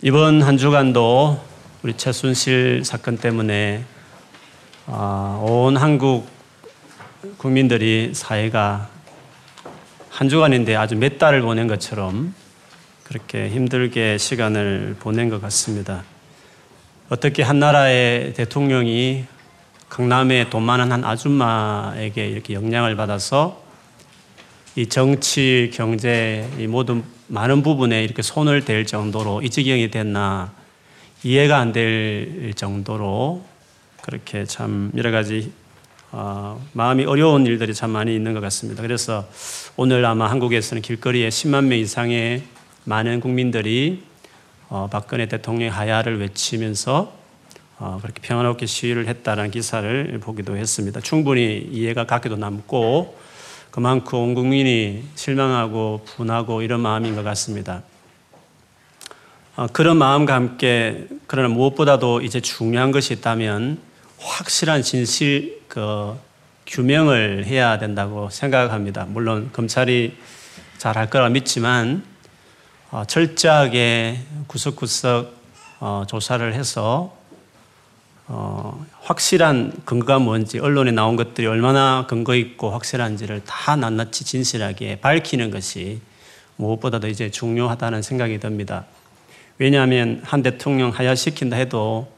이번 한 주간도 우리 최순실 사건 때문에 아, 온 한국 국민들이 사회가 한 주간인데 아주 몇 달을 보낸 것처럼 그렇게 힘들게 시간을 보낸 것 같습니다. 어떻게 한 나라의 대통령이 강남에 돈 많은 한 아줌마에게 이렇게 영향을 받아서 이 정치, 경제, 이 모든 많은 부분에 이렇게 손을 댈 정도로 이 지경이 됐나 이해가 안 될 정도로 그렇게 참 여러 가지 어, 마음이 어려운 일들이 참 많이 있는 것 같습니다. 그래서 오늘 아마 한국에서는 길거리에 10만 명 이상의 많은 국민들이 어, 박근혜 대통령 하야를 외치면서 어, 그렇게 평화롭게 시위를 했다는 기사를 보기도 했습니다. 충분히 이해가 가기도 남고 그만큼 온 국민이 실망하고 분하고 이런 마음인 것 같습니다. 어, 그런 마음과 함께 그러나 무엇보다도 이제 중요한 것이 있다면 확실한 진실 그 규명을 해야 된다고 생각합니다. 물론 검찰이 잘 할 거라 믿지만 어, 철저하게 구석구석 어, 조사를 해서 어, 확실한 근거가 뭔지 언론에 나온 것들이 얼마나 근거 있고 확실한지를 다 낱낱이 진실하게 밝히는 것이 무엇보다도 이제 중요하다는 생각이 듭니다. 왜냐하면 한 대통령 하야시킨다 해도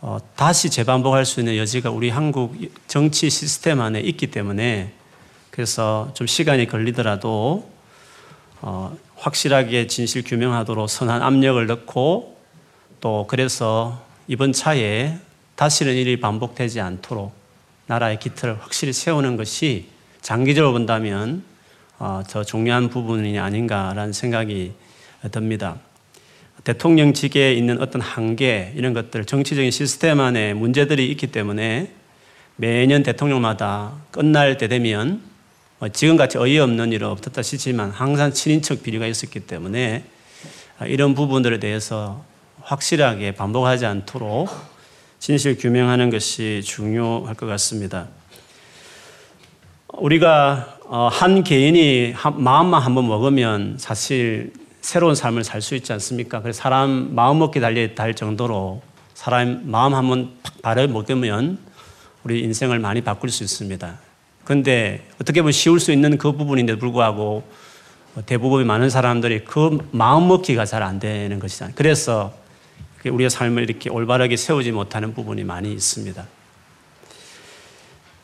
어, 다시 재반복할 수 있는 여지가 우리 한국 정치 시스템 안에 있기 때문에 그래서 좀 시간이 걸리더라도 어, 확실하게 진실 규명하도록 선한 압력을 넣고 또 그래서 이번 차에 다시는 일이 반복되지 않도록 나라의 기틀을 확실히 세우는 것이 장기적으로 본다면 어, 더 중요한 부분이 아닌가라는 생각이 듭니다. 대통령직에 있는 어떤 한계 이런 것들 정치적인 시스템 안에 문제들이 있기 때문에 매년 대통령마다 끝날 때 되면 뭐 지금같이 어이없는 일은 없었다 싶지만 항상 친인척 비리가 있었기 때문에 이런 부분들에 대해서 확실하게 반복하지 않도록 진실 규명하는 것이 중요할 것 같습니다. 우리가 어, 한 개인이 마음만 한번 먹으면 사실 새로운 삶을 살 수 있지 않습니까? 그래서 사람 마음 먹기 달려 있다 할 정도로 사람 마음 한번 바로 먹으면 우리 인생을 많이 바꿀 수 있습니다. 그런데 어떻게 보면 쉬울 수 있는 그 부분인데도 불구하고 대부분의 많은 사람들이 그 마음 먹기가 잘 안 되는 것이잖아요. 그래서 우리의 삶을 이렇게 올바르게 세우지 못하는 부분이 많이 있습니다.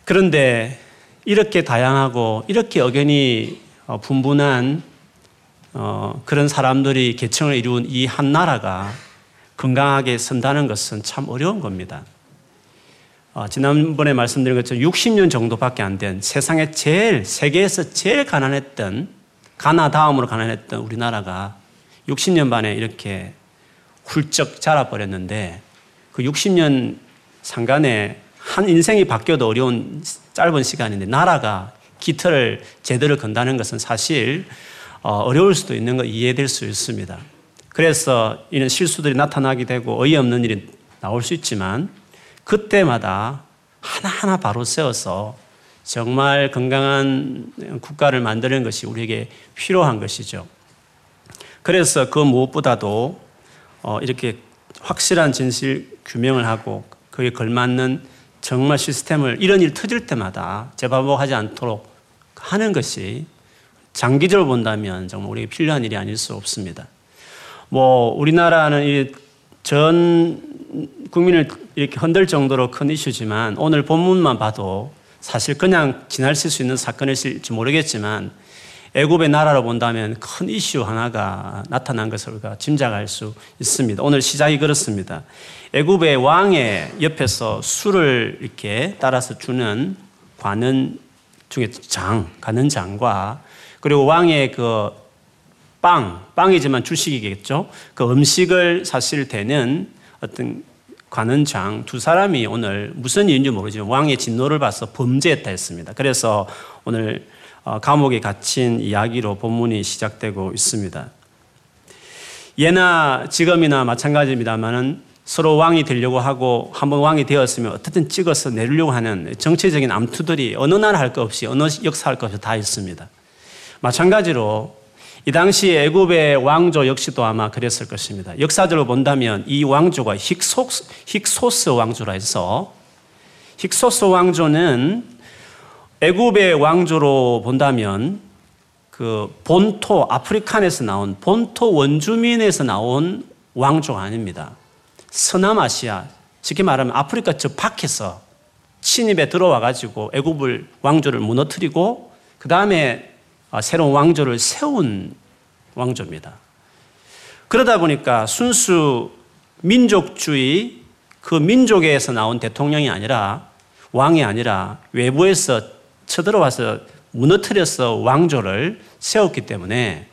그런데 이렇게 다양하고 이렇게 의견이 어, 분분한 어, 그런 사람들이 계층을 이루은 이한 나라가 건강하게 선다는 것은 참 어려운 겁니다. 어, 지난번에 말씀드린 것처럼 60년 정도밖에 안 된 세상에 제일, 세계에서 제일 가난했던, 가나 다음으로 가난했던 우리나라가 60년 만에 이렇게 훌쩍 자라버렸는데 그 60년 상간에 한 인생이 바뀌어도 어려운 짧은 시간인데 나라가 기틀을 제대로 건다는 것은 사실 어, 어려울 수도 있는 거 이해될 수 있습니다. 그래서 이런 실수들이 나타나게 되고 어이없는 일이 나올 수 있지만 그때마다 하나하나 바로 세워서 정말 건강한 국가를 만드는 것이 우리에게 필요한 것이죠. 그래서 그 무엇보다도 어, 이렇게 확실한 진실 규명을 하고 그에 걸맞는 정말 시스템을 이런 일 터질 때마다 재반복하지 않도록 하는 것이 장기적으로 본다면 정말 우리에게 필요한 일이 아닐 수 없습니다. 뭐 우리나라는 전 국민을 이렇게 흔들 정도로 큰 이슈지만 오늘 본문만 봐도 사실 그냥 지나칠 수 있는 사건일지 모르겠지만 애굽의 나라로 본다면 큰 이슈 하나가 나타난 것을 우리가 짐작할 수 있습니다. 오늘 시작이 그렇습니다. 애굽의 왕의 옆에서 술을 이렇게 따라서 주는 관은 중에 장, 가는 장과 그리고 왕의 그 빵, 빵이지만 주식이겠죠. 그 음식을 사실 되는 어떤 관은장 두 사람이 오늘 무슨 일인지 모르지만 왕의 진노를 봐서 범죄했다 했습니다. 그래서 오늘 어, 감옥에 갇힌 이야기로 본문이 시작되고 있습니다. 예나 지금이나 마찬가지입니다만은 서로 왕이 되려고 하고 한번 왕이 되었으면 어떻든 찍어서 내리려고 하는 정치적인 암투들이 어느 나라 할것 없이 어느 역사 할 것 없이 다 있습니다. 마찬가지로 이 당시 애굽의 왕조 역시도 아마 그랬을 것입니다. 역사적으로 본다면 이 왕조가 힉소스, 힉소스 왕조라 해서 힉소스 왕조는 애굽의 왕조로 본다면 그 본토 아프리칸에서 나온 본토 원주민에서 나온 왕조가 아닙니다. 서남아시아, 쉽게 말하면 아프리카 저 밖에서 침입에 들어와 가지고 애굽을 왕조를 무너뜨리고 그 다음에 아, 새로운 왕조를 세운 왕조입니다. 그러다 보니까 순수 민족주의 그 민족에서 나온 대통령이 아니라 왕이 아니라 외부에서 쳐들어와서 무너뜨려서 왕조를 세웠기 때문에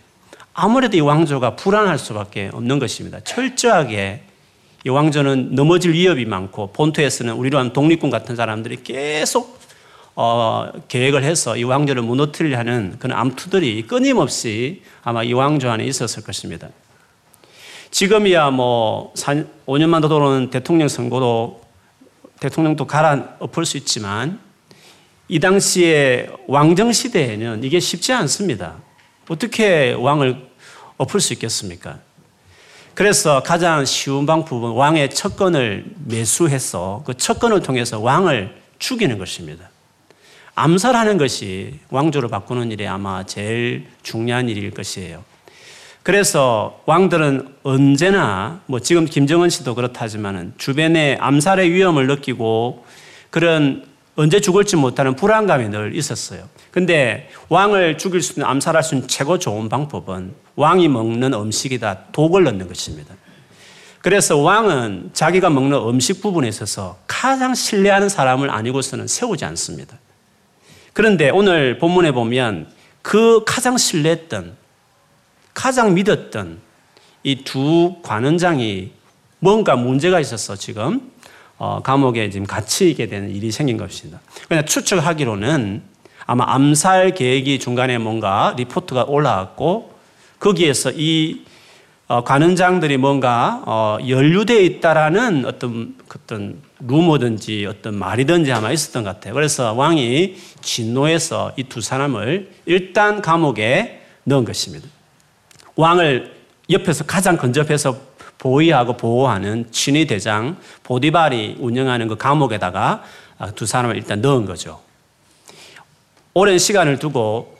아무래도 이 왕조가 불안할 수밖에 없는 것입니다. 철저하게 이 왕조는 넘어질 위협이 많고 본토에서는 우리로 하면 독립군 같은 사람들이 계속 어, 계획을 해서 이 왕조를 무너뜨리려 하는 그런 암투들이 끊임없이 아마 이 왕조 안에 있었을 것입니다. 지금이야 뭐 5년만 더 돌아오는 대통령 선거도 대통령도 갈아 엎을 수 있지만 이 당시에 왕정 시대에는 이게 쉽지 않습니다. 어떻게 왕을 엎을 수 있겠습니까? 그래서 가장 쉬운 방법은 왕의 척건을 매수해서 그 척건을 통해서 왕을 죽이는 것입니다. 암살하는 것이 왕조를 바꾸는 일이 아마 제일 중요한 일일 것이에요. 그래서 왕들은 언제나 뭐 지금 김정은 씨도 그렇다지만은 주변에 암살의 위험을 느끼고 그런 언제 죽을지 못하는 불안감이 늘 있었어요. 근데 왕을 죽일 수 있는 암살할 수 있는 최고 좋은 방법은 왕이 먹는 음식에다 독을 넣는 것입니다. 그래서 왕은 자기가 먹는 음식 부분에 있어서 가장 신뢰하는 사람을 아니고서는 세우지 않습니다. 그런데 오늘 본문에 보면 그 가장 신뢰했던, 가장 믿었던 이 두 관원장이 뭔가 문제가 있어서 지금 어, 감옥에 지금 갇히 있게 되는 일이 생긴 것입니다. 그냥 추측하기로는 아마 암살 계획이 중간에 뭔가 리포트가 올라왔고 거기에서 이 어, 관원장들이 뭔가 어, 연루되어 있다라는 어떤 어떤 루머든지 어떤 말이든지 아마 있었던 것 같아요. 그래서 왕이 진노해서 이 두 사람을 일단 감옥에 넣은 것입니다. 왕을 옆에서 가장 근접해서 보위하고 보호하는 친위 대장 보디발이 운영하는 그 감옥에다가 두 사람을 일단 넣은 거죠. 오랜 시간을 두고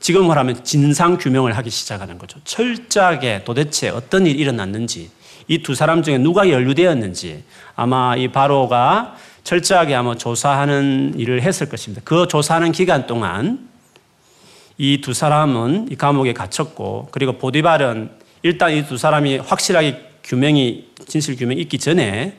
지금 말하면 진상 규명을 하기 시작하는 거죠. 철저하게 도대체 어떤 일이 일어났는지 이 두 사람 중에 누가 연루되었는지 아마 이 바로가 철저하게 아마 조사하는 일을 했을 것입니다. 그 조사하는 기간 동안 이 두 사람은 이 감옥에 갇혔고 그리고 보디발은 일단 이 두 사람이 확실하게 규명이 진실 규명이 있기 전에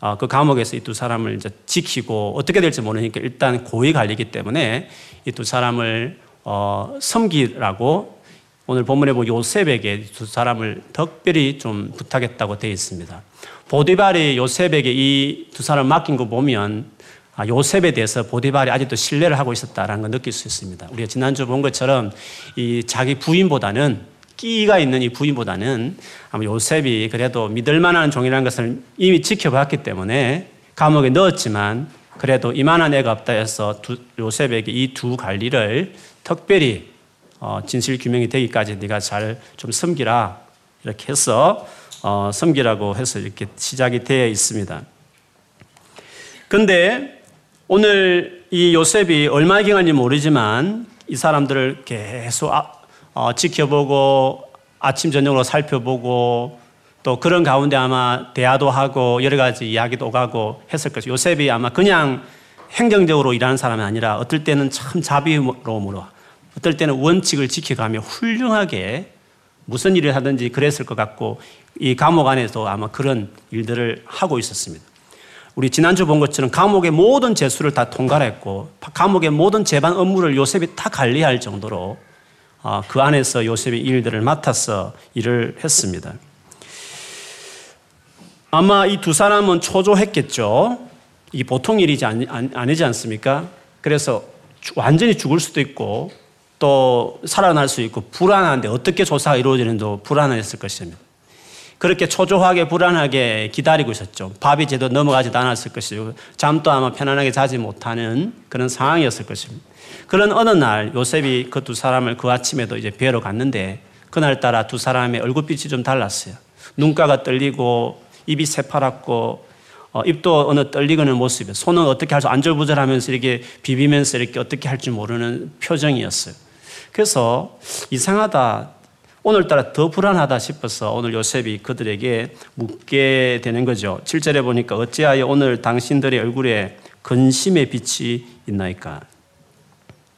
어, 그 감옥에서 이 두 사람을 이제 지키고 어떻게 될지 모르니까 일단 고위 관리기 때문에 이 두 사람을 어, 섬기라고 오늘 본문에 보기 요셉에게 두 사람을 특별히 좀 부탁했다고 되어 있습니다. 보디발이 요셉에게 이 두 사람을 맡긴 거 보면 아, 요셉에 대해서 보디발이 아직도 신뢰를 하고 있었다라는 걸 느낄 수 있습니다. 우리가 지난주 본 것처럼 이 자기 부인보다는 끼가 있는 이 부인보다는 아마 요셉이 그래도 믿을 만한 종이라는 것을 이미 지켜봤기 때문에 감옥에 넣었지만 그래도 이만한 애가 없다 해서 두, 요셉에게 이 두 관리를 특별히 어, 진실 규명이 되기까지 네가 잘 좀 섬기라 이렇게 해서 어, 섬기라고 해서 이렇게 시작이 되어 있습니다. 근데 오늘 이 요셉이 얼마 경한지 모르지만 이 사람들을 계속 아, 어, 지켜보고 아침 저녁으로 살펴보고 또 그런 가운데 아마 대화도 하고 여러 가지 이야기도 오가고 했을 것이고 요셉이 아마 그냥 행정적으로 일하는 사람이 아니라 어떨 때는 참 자비로움으로 어떨 때는 원칙을 지켜가며 훌륭하게 무슨 일을 하든지 그랬을 것 같고 이 감옥 안에서 아마 그런 일들을 하고 있었습니다. 우리 지난주 본 것처럼 감옥의 모든 재수를 다 통과했고 감옥의 모든 재반 업무를 요셉이 다 관리할 정도로 어, 그 안에서 요셉이 일들을 맡아서 일을 했습니다. 아마 이 두 사람은 초조했겠죠. 이 보통 일이지 아니지 않습니까? 그래서 완전히 죽을 수도 있고 또 살아날 수 있고 불안한데 어떻게 조사가 이루어지는도 불안했을 것입니다. 그렇게 초조하게 불안하게 기다리고 있었죠. 밥이 제대로 넘어가지도 않았을 것이고 잠도 아마 편안하게 자지 못하는 그런 상황이었을 것입니다. 그런 어느 날 요셉이 그 두 사람을 그 아침에도 이제 뵈러 갔는데 그날따라 두 사람의 얼굴빛이 좀 달랐어요. 눈가가 떨리고 입이 새파랗고 어, 입도 어느 떨리는 모습이에요. 손은 어떻게 할 수, 안절부절하면서 이렇게 비비면서 이렇게 어떻게 할줄 모르는 표정이었어요. 그래서 이상하다. 오늘따라 더 불안하다 싶어서 오늘 요셉이 그들에게 묻게 되는 거죠. 7절에 보니까 어찌하여 오늘 당신들의 얼굴에 근심의 빛이 있나이까?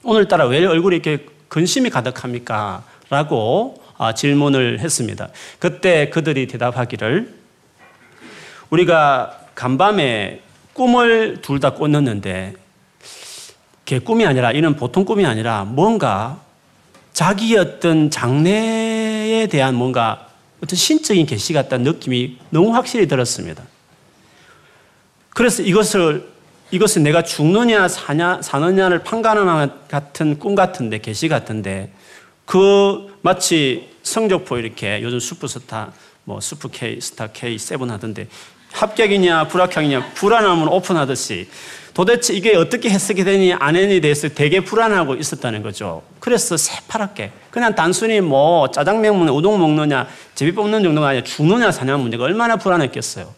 오늘따라 왜 얼굴에 이렇게 근심이 가득합니까? 라고 아, 질문을 했습니다. 그때 그들이 대답하기를 우리가 간밤에 꿈을 둘 다 꿨는데 개 꿈이 아니라 이는 보통 꿈이 아니라 뭔가 자기의 어떤 장래 에 대한 뭔가 어떤 신적인 계시 같다는 느낌이 너무 확실히 들었습니다. 그래서 이것을 이것은 내가 죽느냐 사냐 사느냐를 판가름 같은 꿈 같은데 계시 같은데 그 마치 성적표 이렇게 요즘 슈퍼스타 뭐 슈퍼 K 스타 K seven 하던데 합격이냐 불합격이냐 불안함을 오픈하듯이 도대체 이게 어떻게 해석이 되니 안 되니 대해서 되게 불안하고 있었다는 거죠. 그래서 새파랗게 그냥 단순히 뭐 짜장면 먹느냐 우동 먹느냐 제비 뽑는 정도가 아니라 죽느냐 사냐 문제가 얼마나 불안했겠어요.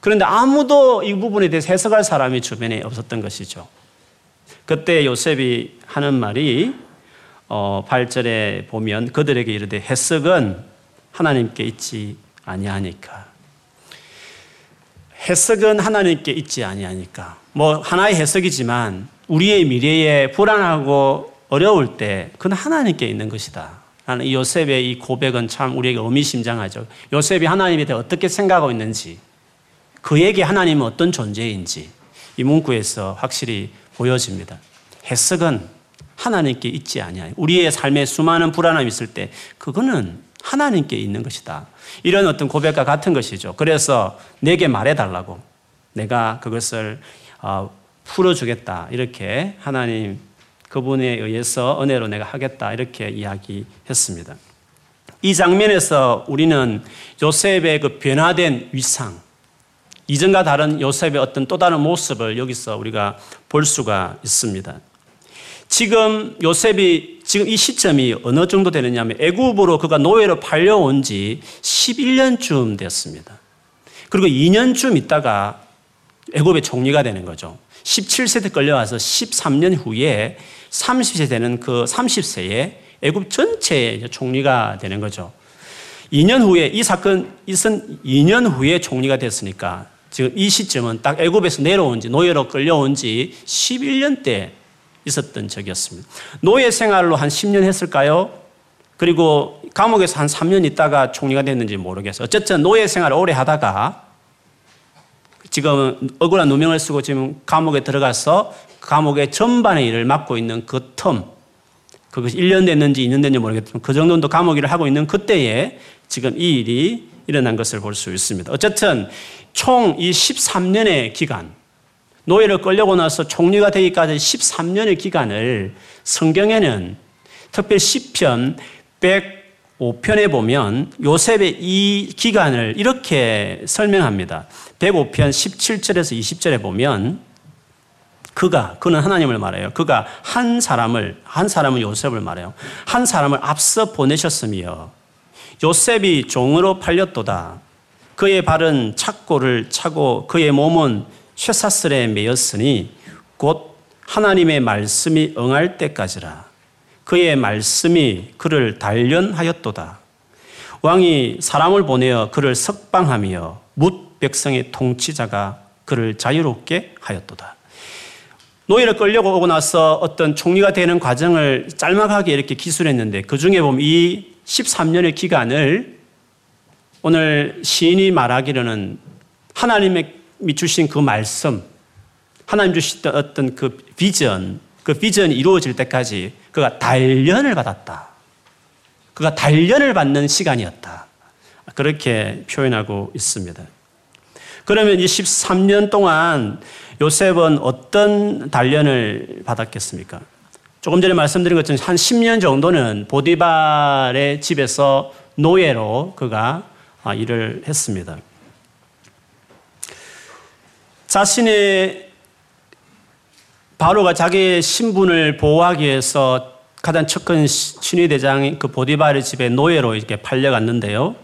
그런데 아무도 이 부분에 대해서 해석할 사람이 주변에 없었던 것이죠. 그때 요셉이 하는 말이 어, 8절에 보면 그들에게 이르되 해석은 하나님께 있지 아니하니까. 해석은 하나님께 있지 아니하니까. 뭐 하나의 해석이지만 우리의 미래에 불안하고 어려울 때 그건 하나님께 있는 것이다. 라는 이 요셉의 이 고백은 참 우리에게 의미심장하죠. 요셉이 하나님에 대해 어떻게 생각하고 있는지, 그에게 하나님은 어떤 존재인지 이 문구에서 확실히 보여집니다. 해석은 하나님께 있지 아니하요. 우리의 삶에 수많은 불안함이 있을 때 그거는 하나님께 있는 것이다. 이런 어떤 고백과 같은 것이죠. 그래서 내게 말해달라고 내가 그것을 어, 풀어주겠다. 이렇게 하나님 그분에 의해서 은혜로 내가 하겠다. 이렇게 이야기했습니다. 이 장면에서 우리는 요셉의 그 변화된 위상, 이전과 다른 요셉의 어떤 또 다른 모습을 여기서 우리가 볼 수가 있습니다. 지금 요셉이 지금 이 시점이 어느 정도 되느냐면 애굽으로 그가 노예로 팔려온 지 11년쯤 됐습니다. 그리고 2년쯤 있다가 애굽의 총리가 되는 거죠. 17세 때 끌려와서 13년 후에 30세 되는 그 30세에 애굽 전체의 총리가 되는 거죠. 2년 후에 이 사건 있은 2년 후에 총리가 됐으니까 지금 이 시점은 딱 애굽에서 내려온 지 노예로 끌려온 지 11년 때 있었던 적이었습니다. 노예 생활로 한 10년 했을까요? 그리고 감옥에서 한 3년 있다가 총리가 됐는지 모르겠어요. 어쨌든 노예 생활을 오래 하다가 지금 억울한 누명을 쓰고 지금 감옥에 들어가서 감옥의 전반의 일을 맡고 있는 그 텀, 그것이 1년 됐는지 2년 됐는지 모르겠지만 그 정도는 감옥 일을 하고 있는 그때에 지금 이 일이 일어난 것을 볼 수 있습니다. 어쨌든 총 이 13년의 기간, 노예를 끌려고 나서 총리가 되기까지 13년의 기간을 성경에는 특별히 10편 105편에 보면 요셉의 이 기간을 이렇게 설명합니다. 105편 17절에서 20절에 보면 그가 그는 하나님을 말해요. 그가 한 사람을 한 사람은 요셉을 말해요. 한 사람을 앞서 보내셨으며 요셉이 종으로 팔렸도다. 그의 발은 착고를 차고 그의 몸은 쇠사슬에 매였으니 곧 하나님의 말씀이 응할 때까지라. 그의 말씀이 그를 단련하였도다. 왕이 사람을 보내어 그를 석방하며 묻 백성의 통치자가 그를 자유롭게 하였도다. 노예를 끌려고 오고 나서 어떤 총리가 되는 과정을 짤막하게 이렇게 기술했는데 그 중에 보면 이 13년의 기간을 오늘 시인이 말하기로는 하나님의 주신 그 말씀, 하나님 주신 어떤 그 비전, 그 비전이 이루어질 때까지 그가 단련을 받았다. 그가 단련을 받는 시간이었다. 그렇게 표현하고 있습니다. 그러면 이 13년 동안 요셉은 어떤 단련을 받았겠습니까? 조금 전에 말씀드린 것처럼 한 10년 정도는 보디발의 집에서 노예로 그가 아, 일을 했습니다. 자신의 바로가 자기의 신분을 보호하기 위해서 가장 척큰 신위 대장 그 보디바르 집에 노예로 이렇게 팔려갔는데요.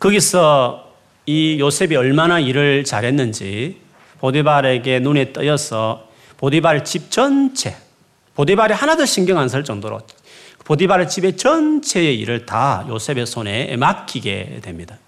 거기서 이 요셉이 얼마나 일을 잘했는지 보디발에게 눈에 떠여서 보디발 집 전체, 보디발이 하나도 신경 안 쓸 정도로 보디발 집의 전체의 일을 다 요셉의 손에 맡기게 됩니다.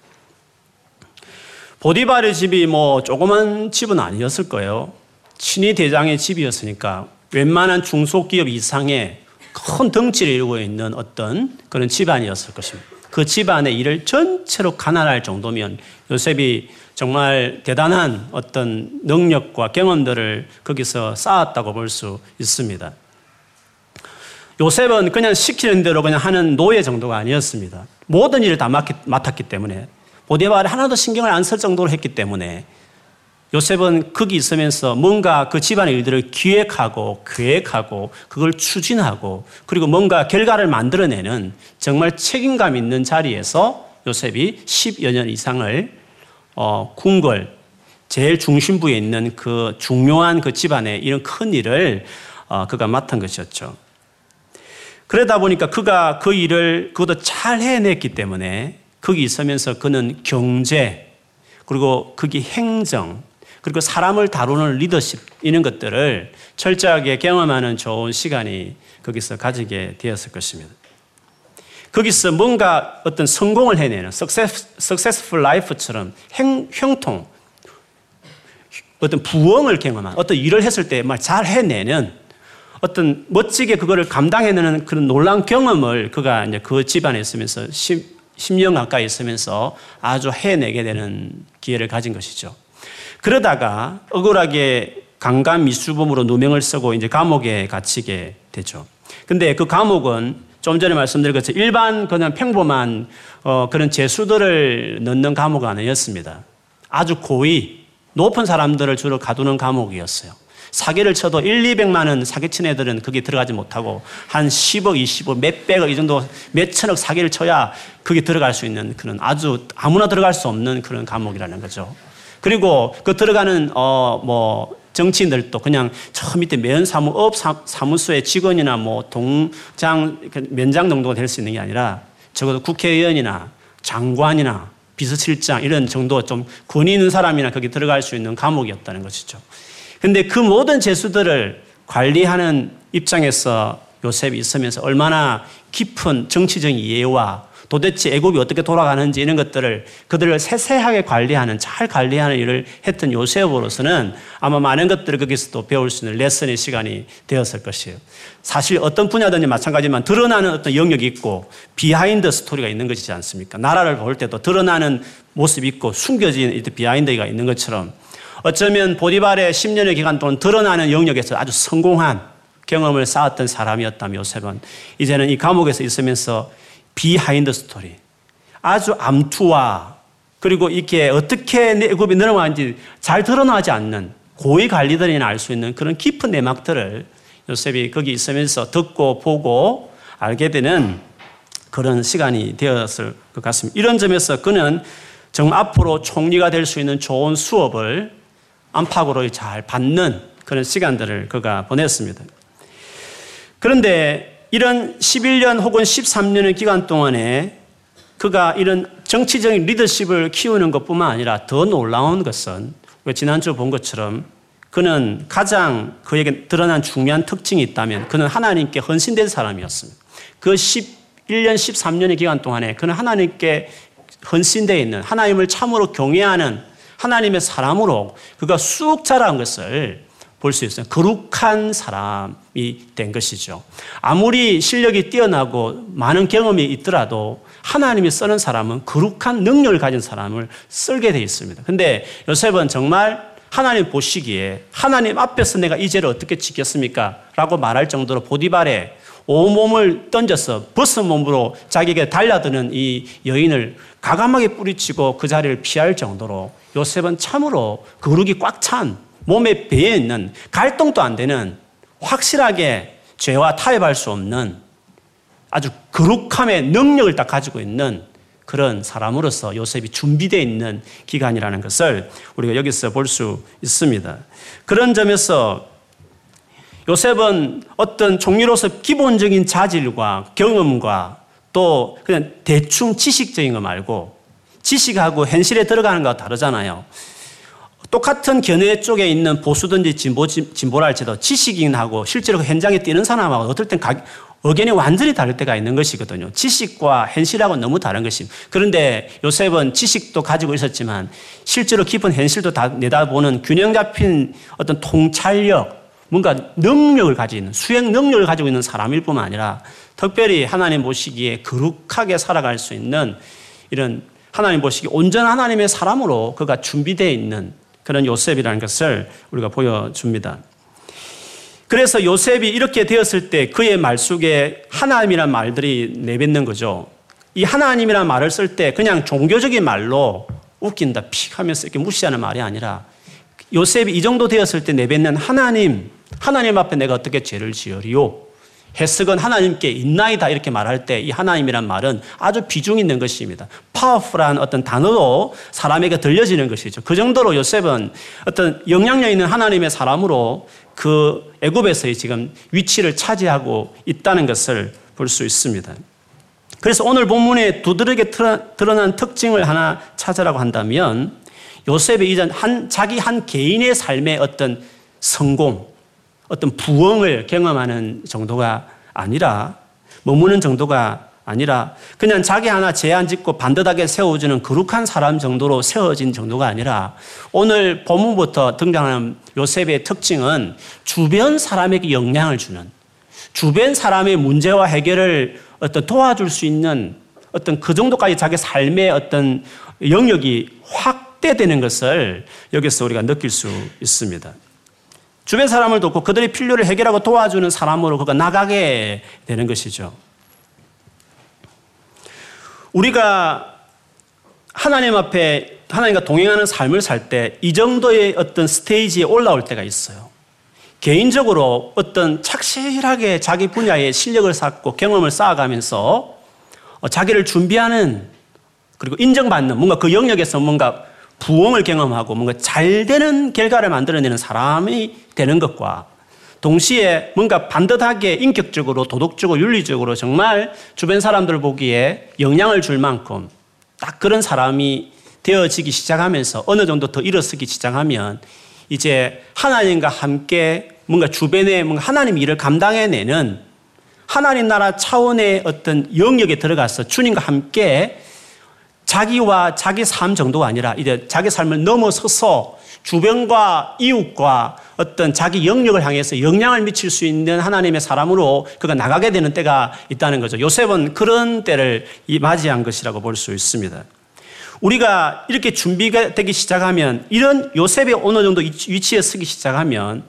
보디발의 집이 뭐 조그만 집은 아니었을 거예요. 친위 대장의 집이었으니까 웬만한 중소기업 이상의 큰 덩치를 이루고 있는 어떤 그런 집안이었을 것입니다. 그 집안의 일을 전체로 가난할 정도면 요셉이 정말 대단한 어떤 능력과 경험들을 거기서 쌓았다고 볼 수 있습니다. 요셉은 그냥 시키는 대로 그냥 하는 노예 정도가 아니었습니다. 모든 일을 다 맡았기 때문에 보디발이 하나도 신경을 안 쓸 정도로 했기 때문에 요셉은 거기 있으면서 뭔가 그 집안의 일들을 기획하고 계획하고 그걸 추진하고 그리고 뭔가 결과를 만들어내는 정말 책임감 있는 자리에서 요셉이 10여 년 이상을 어, 궁궐 제일 중심부에 있는 그 중요한 그 집안의 이런 큰 일을 어, 그가 맡은 것이었죠. 그러다 보니까 그가 그 일을 그것도 잘 해냈기 때문에 거기 있으면서 그는 경제 그리고 거기 행정 그리고 사람을 다루는 리더십 이런 것들을 철저하게 경험하는 좋은 시간이 거기서 가지게 되었을 것입니다. 거기서 뭔가 어떤 성공을 해내는 successful life처럼 행, 형통, 어떤 부엉을 경험한 어떤 일을 했을 때 말 잘 해내는 어떤 멋지게 그거를 감당해내는 그런 놀라운 경험을 그가 이제 그 집안에 있으면서 10, 10년 가까이 있으면서 아주 해내게 되는 기회를 가진 것이죠. 그러다가 억울하게 강간 미수범으로 누명을 쓰고 이제 감옥에 갇히게 되죠. 근데 그 감옥은 좀 전에 말씀드린 것처럼 일반 그냥 평범한 어 그런 죄수들을 넣는 감옥은 아니었습니다. 아주 고위, 높은 사람들을 주로 가두는 감옥이었어요. 사기를 쳐도 1, 200만 원 사기친 애들은 거기 들어가지 못하고 한 10억, 20억, 몇백억 이 정도 몇천억 사기를 쳐야 거기 들어갈 수 있는 그런 아주 아무나 들어갈 수 없는 그런 감옥이라는 거죠. 그리고 그 들어가는 어 뭐 정치인들도 그냥 저 밑에 면 사무업 사무소의 직원이나 뭐 동장 그 면장 정도가 될 수 있는 게 아니라 적어도 국회의원이나 장관이나 비서실장 이런 정도 좀 권위 있는 사람이나 거기 들어갈 수 있는 감옥이었다는 것이죠. 근데 그 모든 죄수들을 관리하는 입장에서 요셉이 있으면서 얼마나 깊은 정치적인 이해와 도대체 애굽이 어떻게 돌아가는지 이런 것들을 그들을 세세하게 관리하는 잘 관리하는 일을 했던 요셉으로서는 아마 많은 것들을 거기서도 배울 수 있는 레슨의 시간이 되었을 것이에요. 사실 어떤 분야든지 마찬가지만 드러나는 어떤 영역이 있고 behind story가 있는 것이지 않습니까? 나라를 볼 때도 드러나는 모습이 있고 숨겨진 behind가 있는 것처럼 어쩌면 보디발의 10년의 기간 동안 드러나는 영역에서 아주 성공한 경험을 쌓았던 사람이었다면 요셉은 이제는 이 감옥에서 있으면서 behind story. 아주 암투와 그리고 이게 어떻게 애굽이 돌아가는지 잘 드러나지 않는 고위 관리들이나 알 수 있는 그런 깊은 내막들을 요셉이 거기 있으면서 듣고 보고 알게 되는 그런 시간이 되었을 것 같습니다. 이런 점에서 그는 정말 앞으로 총리가 될 수 있는 좋은 수업을 안팎으로 잘 받는 그런 시간들을 그가 보냈습니다. 그런데 이런 11년 혹은 13년의 기간 동안에 그가 이런 정치적인 리더십을 키우는 것뿐만 아니라 더 놀라운 것은 지난주 본 것처럼 그는 가장 그에게 드러난 중요한 특징이 있다면 그는 하나님께 헌신된 사람이었습니다. 그 11년, 13년의 기간 동안에 그는 하나님께 헌신되어 있는 하나님을 참으로 경외하는 하나님의 사람으로 그가 쑥 자란 것을 볼 수 있어요. 거룩한 사람이 된 것이죠. 아무리 실력이 뛰어나고 많은 경험이 있더라도 하나님이 쓰는 사람은 거룩한 능력을 가진 사람을 쓸게 되어 있습니다. 근데 요셉은 정말 하나님 보시기에 하나님 앞에서 내가 이 죄를 어떻게 지켰습니까? 라고 말할 정도로 보디발에 온몸을 던져서 벗은 몸으로 자기에게 달려드는 이 여인을 가감하게 뿌리치고 그 자리를 피할 정도로 요셉은 참으로 거룩이 꽉 찬 몸에 배에 있는 갈등도 안 되는 확실하게 죄와 타협할 수 없는 아주 거룩함의 능력을 딱 가지고 있는 그런 사람으로서 요셉이 준비되어 있는 기간이라는 것을 우리가 여기서 볼 수 있습니다. 그런 점에서 요셉은 어떤 종류로서 기본적인 자질과 경험과 또 그냥 대충 지식적인 거 말고 지식하고 현실에 들어가는 거와 다르잖아요. 똑같은 견해 쪽에 있는 보수든지 진보, 진보랄지도 지식인하고 실제로 현장에 뛰는 사람하고 어떨 땐 가, 의견이 완전히 다를 때가 있는 것이거든요. 지식과 현실하고 너무 다른 것입니다. 그런데 요셉은 지식도 가지고 있었지만 실제로 깊은 현실도 다 내다보는 균형 잡힌 어떤 통찰력, 뭔가 능력을 있는, 수행 능력을 가지고 있는 사람일 뿐만 아니라 특별히 하나님 보시기에 거룩하게 살아갈 수 있는 이런 하나님 보시기 온전한 하나님의 사람으로 그가 준비되어 있는 그런 요셉이라는 것을 우리가 보여줍니다. 그래서 요셉이 이렇게 되었을 때 그의 말 속에 하나님이란 말들이 내뱉는 거죠. 이 하나님이란 말을 쓸 때 그냥 종교적인 말로 웃긴다, 픽 하면서 이렇게 무시하는 말이 아니라 요셉이 이 정도 되었을 때 내뱉는 하나님, 하나님 앞에 내가 어떻게 죄를 지으리요? 해석은 하나님께 있나이다 이렇게 말할 때 이 하나님이란 말은 아주 비중 있는 것입니다. 파워풀한 어떤 단어로 사람에게 들려지는 것이죠. 그 정도로 요셉은 어떤 영향력 있는 하나님의 사람으로 그 애굽에서의 지금 위치를 차지하고 있다는 것을 볼 수 있습니다. 그래서 오늘 본문에 두드러게 드러난 특징을 하나 찾으라고 한다면 요셉의 이전 한 자기 한 개인의 삶의 어떤 성공, 어떤 부엉을 경험하는 정도가 아니라 머무는 정도가 아니라 그냥 자기 하나 제안 짓고 반듯하게 세워주는 거룩한 사람 정도로 세워진 정도가 아니라 오늘 본문부터 등장하는 요셉의 특징은 주변 사람에게 영향을 주는 주변 사람의 문제와 해결을 어떤 도와줄 수 있는 어떤 그 정도까지 자기 삶의 어떤 영역이 확대되는 것을 여기서 우리가 느낄 수 있습니다. 주변 사람을 돕고 그들의 필요를 해결하고 도와주는 사람으로 그가 나가게 되는 것이죠. 우리가 하나님 앞에 하나님과 동행하는 삶을 살 때 이 정도의 어떤 스테이지에 올라올 때가 있어요. 개인적으로 어떤 착실하게 자기 분야의 실력을 쌓고 경험을 쌓아가면서 자기를 준비하는 그리고 인정받는 뭔가 그 영역에서 뭔가 부엉을 경험하고 뭔가 잘 되는 결과를 만들어내는 사람이 되는 것과 동시에 뭔가 반듯하게 인격적으로 도덕적으로 윤리적으로 정말 주변 사람들 보기에 영향을 줄 만큼 딱 그런 사람이 되어지기 시작하면서 어느 정도 더 일어서기 시작하면 이제 하나님과 함께 뭔가 주변에 뭔가 하나님 일을 감당해내는 하나님 나라 차원의 어떤 영역에 들어가서 주님과 함께 자기와 자기 삶 정도가 아니라 이제 자기 삶을 넘어서서 주변과 이웃과 어떤 자기 영역을 향해서 영향을 미칠 수 있는 하나님의 사람으로 그가 나가게 되는 때가 있다는 거죠. 요셉은 그런 때를 맞이한 것이라고 볼 수 있습니다. 우리가 이렇게 준비가 되기 시작하면 이런 요셉의 어느 정도 위치에 서기 시작하면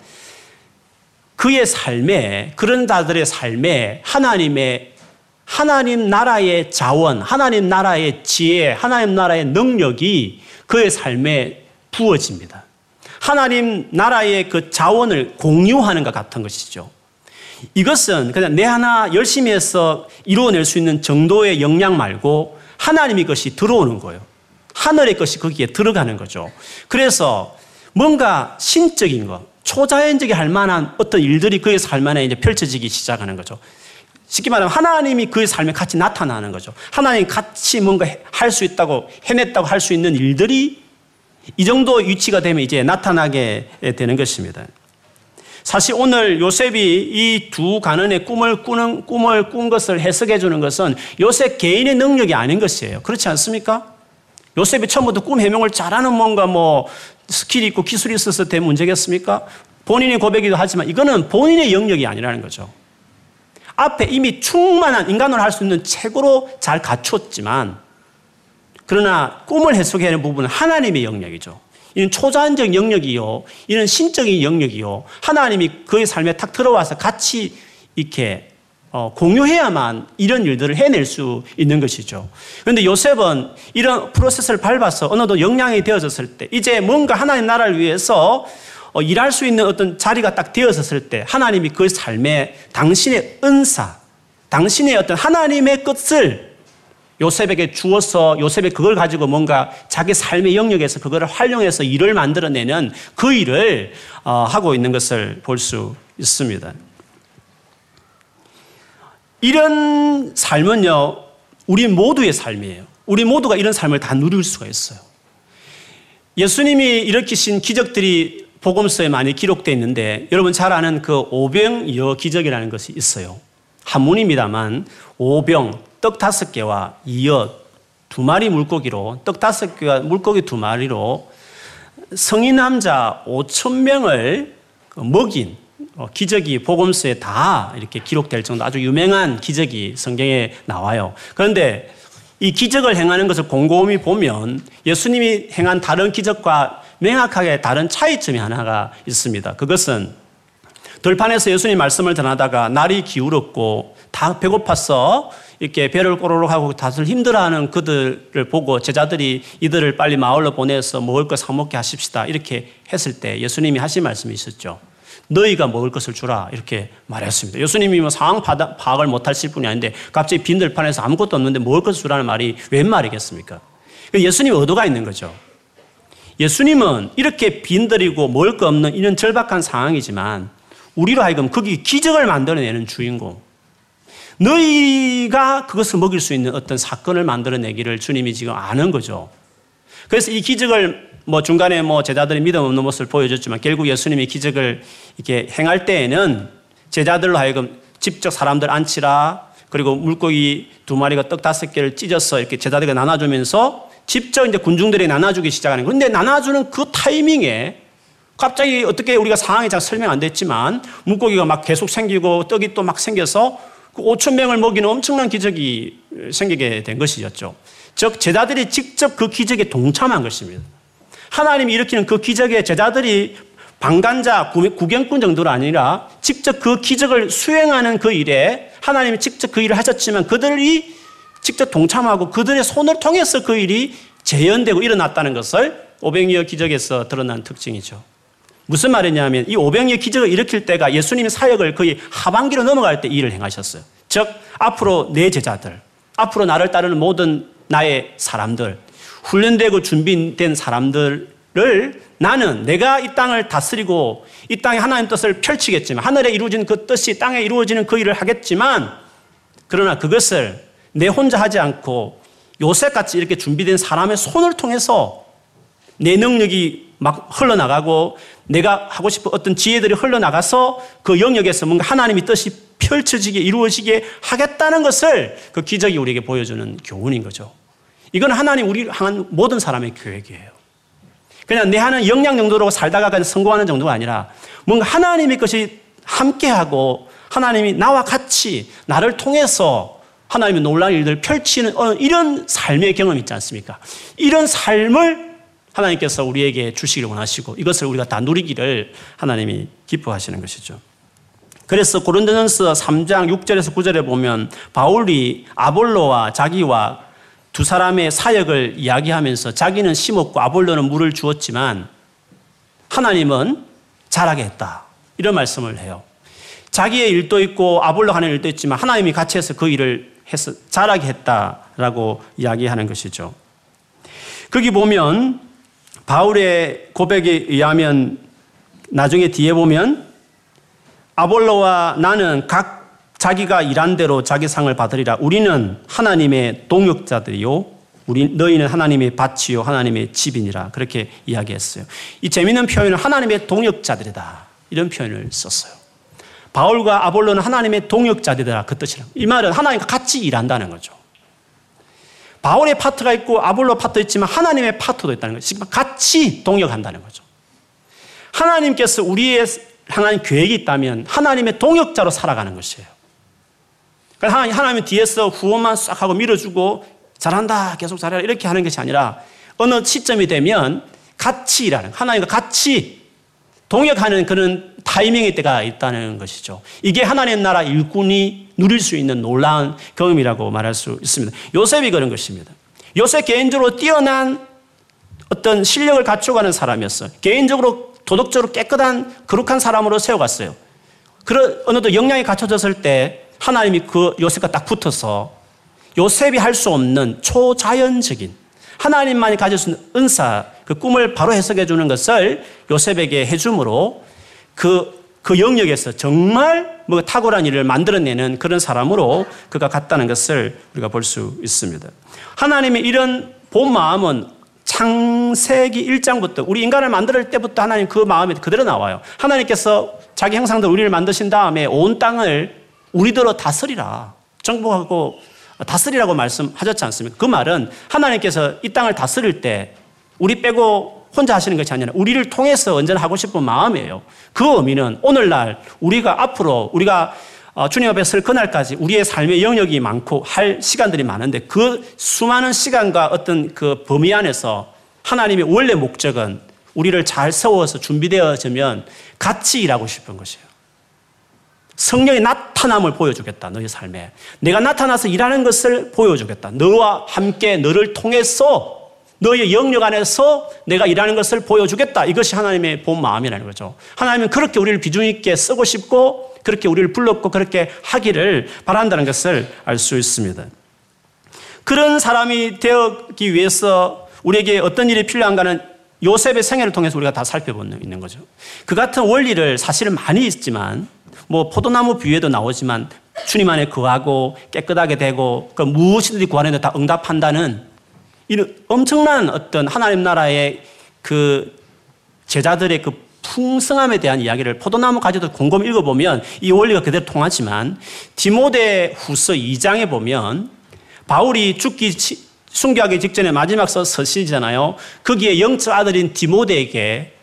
그의 삶에 그런 자들의 삶에 하나님의 하나님 나라의 자원, 하나님 나라의 지혜, 하나님 나라의 능력이 그의 삶에 부어집니다. 하나님 나라의 그 자원을 공유하는 것 같은 것이죠. 이것은 그냥 내 하나 열심히 해서 이루어낼 수 있는 정도의 역량 말고 하나님의 것이 들어오는 거예요. 하늘의 것이 거기에 들어가는 거죠. 그래서 뭔가 신적인 것, 초자연적이 할 만한 어떤 일들이 그의 삶 안에 이제 펼쳐지기 시작하는 거죠. 쉽게 말하면 하나님이 그의 삶에 같이 나타나는 거죠. 하나님 같이 뭔가 할 수 있다고 해냈다고 할 수 있는 일들이 이 정도 위치가 되면 이제 나타나게 되는 것입니다. 사실 오늘 요셉이 이 두 가난의 꿈을 꾸는 꿈을 꾼 것을 해석해 주는 것은 요셉 개인의 능력이 아닌 것이에요. 그렇지 않습니까? 요셉이 처음부터 꿈 해명을 잘하는 뭔가 뭐 skill이 있고 기술이 있어서 된 문제겠습니까? 본인의 고백이기도 하지만 이거는 본인의 영역이 아니라는 거죠. 앞에 이미 충만한 인간으로 할 수 있는 책으로 잘 갖췄지만 그러나 꿈을 해석하는 부분은 하나님의 영역이죠. 이는 초자연적 영역이요. 이는 신적인 영역이요. 하나님이 그의 삶에 탁 들어와서 같이 이렇게 어, 공유해야만 이런 일들을 해낼 수 있는 것이죠. 그런데 요셉은 이런 프로세스를 밟아서 어느 정도 역량이 되어졌을 때 이제 뭔가 하나님 나라를 위해서 어, 일할 수 있는 어떤 자리가 딱 되어졌을 때 하나님이 그 삶에 당신의 은사, 당신의 어떤 하나님의 것을 요셉에게 주어서 요셉이 그걸 가지고 뭔가 자기 삶의 영역에서 그거를 활용해서 일을 만들어내는 그 일을 어, 하고 있는 것을 볼 수 있습니다. 이런 삶은요, 우리 모두의 삶이에요. 우리 모두가 이런 삶을 다 누릴 수가 있어요. 예수님이 일으키신 기적들이 복음서에 많이 기록되어 있는데 여러분 잘 아는 그 오병여 기적이라는 것이 있어요. 한문입니다만 오병 떡 다섯 개와 이어 두 마리 물고기로 떡 다섯 개와 물고기 두 마리로 성인 남자 5천 명을 먹인 어, 기적이 복음서에 다 이렇게 기록될 정도 아주 유명한 기적이 성경에 나와요. 그런데 이 기적을 행하는 것을 곰곰이 보면 예수님이 행한 다른 기적과 명확하게 다른 차이점이 하나가 있습니다. 그것은 들판에서 예수님 말씀을 전하다가 날이 기울었고 다 배고파서 이렇게 배를 꼬르륵 하고 다들 힘들어하는 그들을 보고 제자들이 이들을 빨리 마을로 보내서 먹을 것 사먹게 하십시다. 이렇게 했을 때 예수님이 하신 말씀이 있었죠. 너희가 먹을 것을 주라. 이렇게 말했습니다. 예수님이 뭐 상황 파악을 못하실 분이 아닌데 갑자기 빈들판에서 아무것도 없는데 먹을 것을 주라는 말이 웬 말이겠습니까? 예수님 의도가 있는 거죠. 예수님은 이렇게 빈들이고 먹을 거 없는 이런 절박한 상황이지만 우리로 하여금 거기 기적을 만들어내는 주인공. 너희가 그것을 먹일 수 있는 어떤 사건을 만들어내기를 주님이 지금 아는 거죠. 그래서 이 기적을 뭐 중간에 뭐 제자들이 믿음 없는 모습을 보여줬지만 결국 예수님이 기적을 이렇게 행할 때에는 제자들로 하여금 직접 사람들 앉히라 그리고 물고기 두 마리가 떡 다섯 개를 찢어서 이렇게 제자들에게 나눠주면서 직접 이제 군중들이 나눠주기 시작하는 거예요. 그런데 나눠주는 그 타이밍에 갑자기 어떻게 우리가 상황이 잘 설명 안 됐지만 물고기가 막 계속 생기고 떡이 또 막 생겨서 그 5천 명을 먹이는 엄청난 기적이 생기게 된 것이었죠. 즉 제자들이 직접 그 기적에 동참한 것입니다. 하나님이 일으키는 그 기적에 제자들이 방관자, 구경꾼 정도가 아니라 직접 그 기적을 수행하는 그 일에 하나님이 직접 그 일을 하셨지만 그들이 직접 동참하고 그들의 손을 통해서 그 일이 재현되고 일어났다는 것을 오병이어 기적에서 드러난 특징이죠. 무슨 말이냐면 이 오병이어 기적을 일으킬 때가 예수님의 사역을 거의 하반기로 넘어갈 때 일을 행하셨어요. 즉 앞으로 내 제자들, 앞으로 나를 따르는 모든 나의 사람들, 훈련되고 준비된 사람들을 나는 내가 이 땅을 다스리고 이 땅에 하나님 뜻을 펼치겠지만 하늘에 이루어진 그 뜻이 땅에 이루어지는 그 일을 하겠지만 그러나 그것을 내 혼자 하지 않고 요셉같이 이렇게 준비된 사람의 손을 통해서 내 능력이 막 흘러나가고 내가 하고 싶은 어떤 지혜들이 흘러나가서 그 영역에서 뭔가 하나님의 뜻이 펼쳐지게 이루어지게 하겠다는 것을 그 기적이 우리에게 보여주는 교훈인 거죠. 이건 하나님 우리 향한 모든 사람의 계획이에요. 그냥 내 하는 역량 정도로 살다가 그냥 성공하는 정도가 아니라 뭔가 하나님의 것이 함께하고 하나님이 나와 같이 나를 통해서 하나님의 놀라운 일들을 펼치는 어, 이런 삶의 경험 있지 않습니까? 이런 삶을 하나님께서 우리에게 주시기를 원하시고 이것을 우리가 다 누리기를 하나님이 기뻐하시는 것이죠. 그래서 고린도전서 3장 6절에서 9절에 보면 바울이 아볼로와 자기와 두 사람의 사역을 이야기하면서 자기는 심었고 아볼로는 물을 주었지만 하나님은 자라게 했다. 이런 말씀을 해요. 자기의 일도 있고 아볼로 하는 일도 있지만 하나님이 같이 해서 그 일을 해서 자라게 했다라고 이야기하는 것이죠. 거기 보면 바울의 고백에 의하면 나중에 뒤에 보면 아볼로와 나는 각 자기가 일한 대로 자기 상을 받으리라. 우리는 하나님의 동역자들이요. 우리 너희는 하나님의 밭이요 하나님의 집이니라. 그렇게 이야기했어요. 이 재미있는 표현을 하나님의 동역자들이다. 이런 표현을 썼어요. 바울과 아볼로는 하나님의 동역자들이다. 그 뜻이라. 이 말은 하나님과 같이 일한다는 거죠. 바울의 파트가 있고 아볼로 파트 있지만 하나님의 파트도 있다는 거죠. 같이 동역한다는 거죠. 하나님께서 우리의 하나님 계획이 있다면 하나님의 동역자로 살아가는 것이에요. 그래서 하나님은 뒤에서 후원만 싹 하고 밀어주고 잘한다, 계속 잘해라 이렇게 하는 것이 아니라 어느 시점이 되면 같이 일하는, 하나님과 같이 동역하는 그런 타이밍의 때가 있다는 것이죠. 이게 하나님 나라 일꾼이 누릴 수 있는 놀라운 경험이라고 말할 수 있습니다. 요셉이 그런 것입니다. 요셉 개인적으로 뛰어난 어떤 실력을 갖춰가는 사람이었어요. 개인적으로 도덕적으로 깨끗한 거룩한 사람으로 세워갔어요. 그런 어느덧 역량이 갖춰졌을 때 하나님이 그 요셉과 딱 붙어서 요셉이 할 수 없는 초자연적인 하나님만이 가질 수 있는 은사, 그 꿈을 바로 해석해 주는 것을 요셉에게 해줌으로 그, 그 영역에서 정말 뭐 탁월한 일을 만들어내는 그런 사람으로 그가 갔다는 것을 우리가 볼 수 있습니다. 하나님의 이런 본 마음은 창세기 1장부터 우리 인간을 만들 때부터 하나님 그 마음이 그대로 나와요. 하나님께서 자기 형상대로 우리를 만드신 다음에 온 땅을 우리대로 다스리라. 정복하고 다스리라고 말씀하셨지 않습니까? 그 말은 하나님께서 이 땅을 다스릴 때 우리 빼고 혼자 하시는 것이 아니라 우리를 통해서 언제나 하고 싶은 마음이에요. 그 의미는 오늘날 우리가 앞으로 우리가 어, 주님 앞에 설 그날까지 우리의 삶의 영역이 많고 할 시간들이 많은데 그 수많은 시간과 어떤 그 범위 안에서 하나님의 원래 목적은 우리를 잘 세워서 준비되어지면 같이 일하고 싶은 것이에요. 성령의 나타남을 보여주겠다, 너의 삶에. 내가 나타나서 일하는 것을 보여주겠다. 너와 함께 너를 통해서 너의 영역 안에서 내가 일하는 것을 보여주겠다. 이것이 하나님의 본 마음이라는 거죠. 하나님은 그렇게 우리를 비중 있게 쓰고 싶고 그렇게 우리를 불렀고 그렇게 하기를 바란다는 것을 알 수 있습니다. 그런 사람이 되기 위해서 우리에게 어떤 일이 필요한가는 요셉의 생애를 통해서 우리가 다 살펴보는 거죠. 그 같은 원리를 사실은 많이 있지만 뭐 포도나무 비유에도 나오지만 주님 안에 거하고 깨끗하게 되고 그 무엇이든지 구하는 데 다 응답한다는 이런 엄청난 어떤 하나님 나라의 그 제자들의 그 풍성함에 대한 이야기를 포도나무 가지도 곰곰이 읽어보면 이 원리가 그대로 통하지만 디모데 후서 2장에 보면 바울이 죽기 순교하기 직전에 마지막 서시잖아요. 거기에 영적 아들인 디모데에게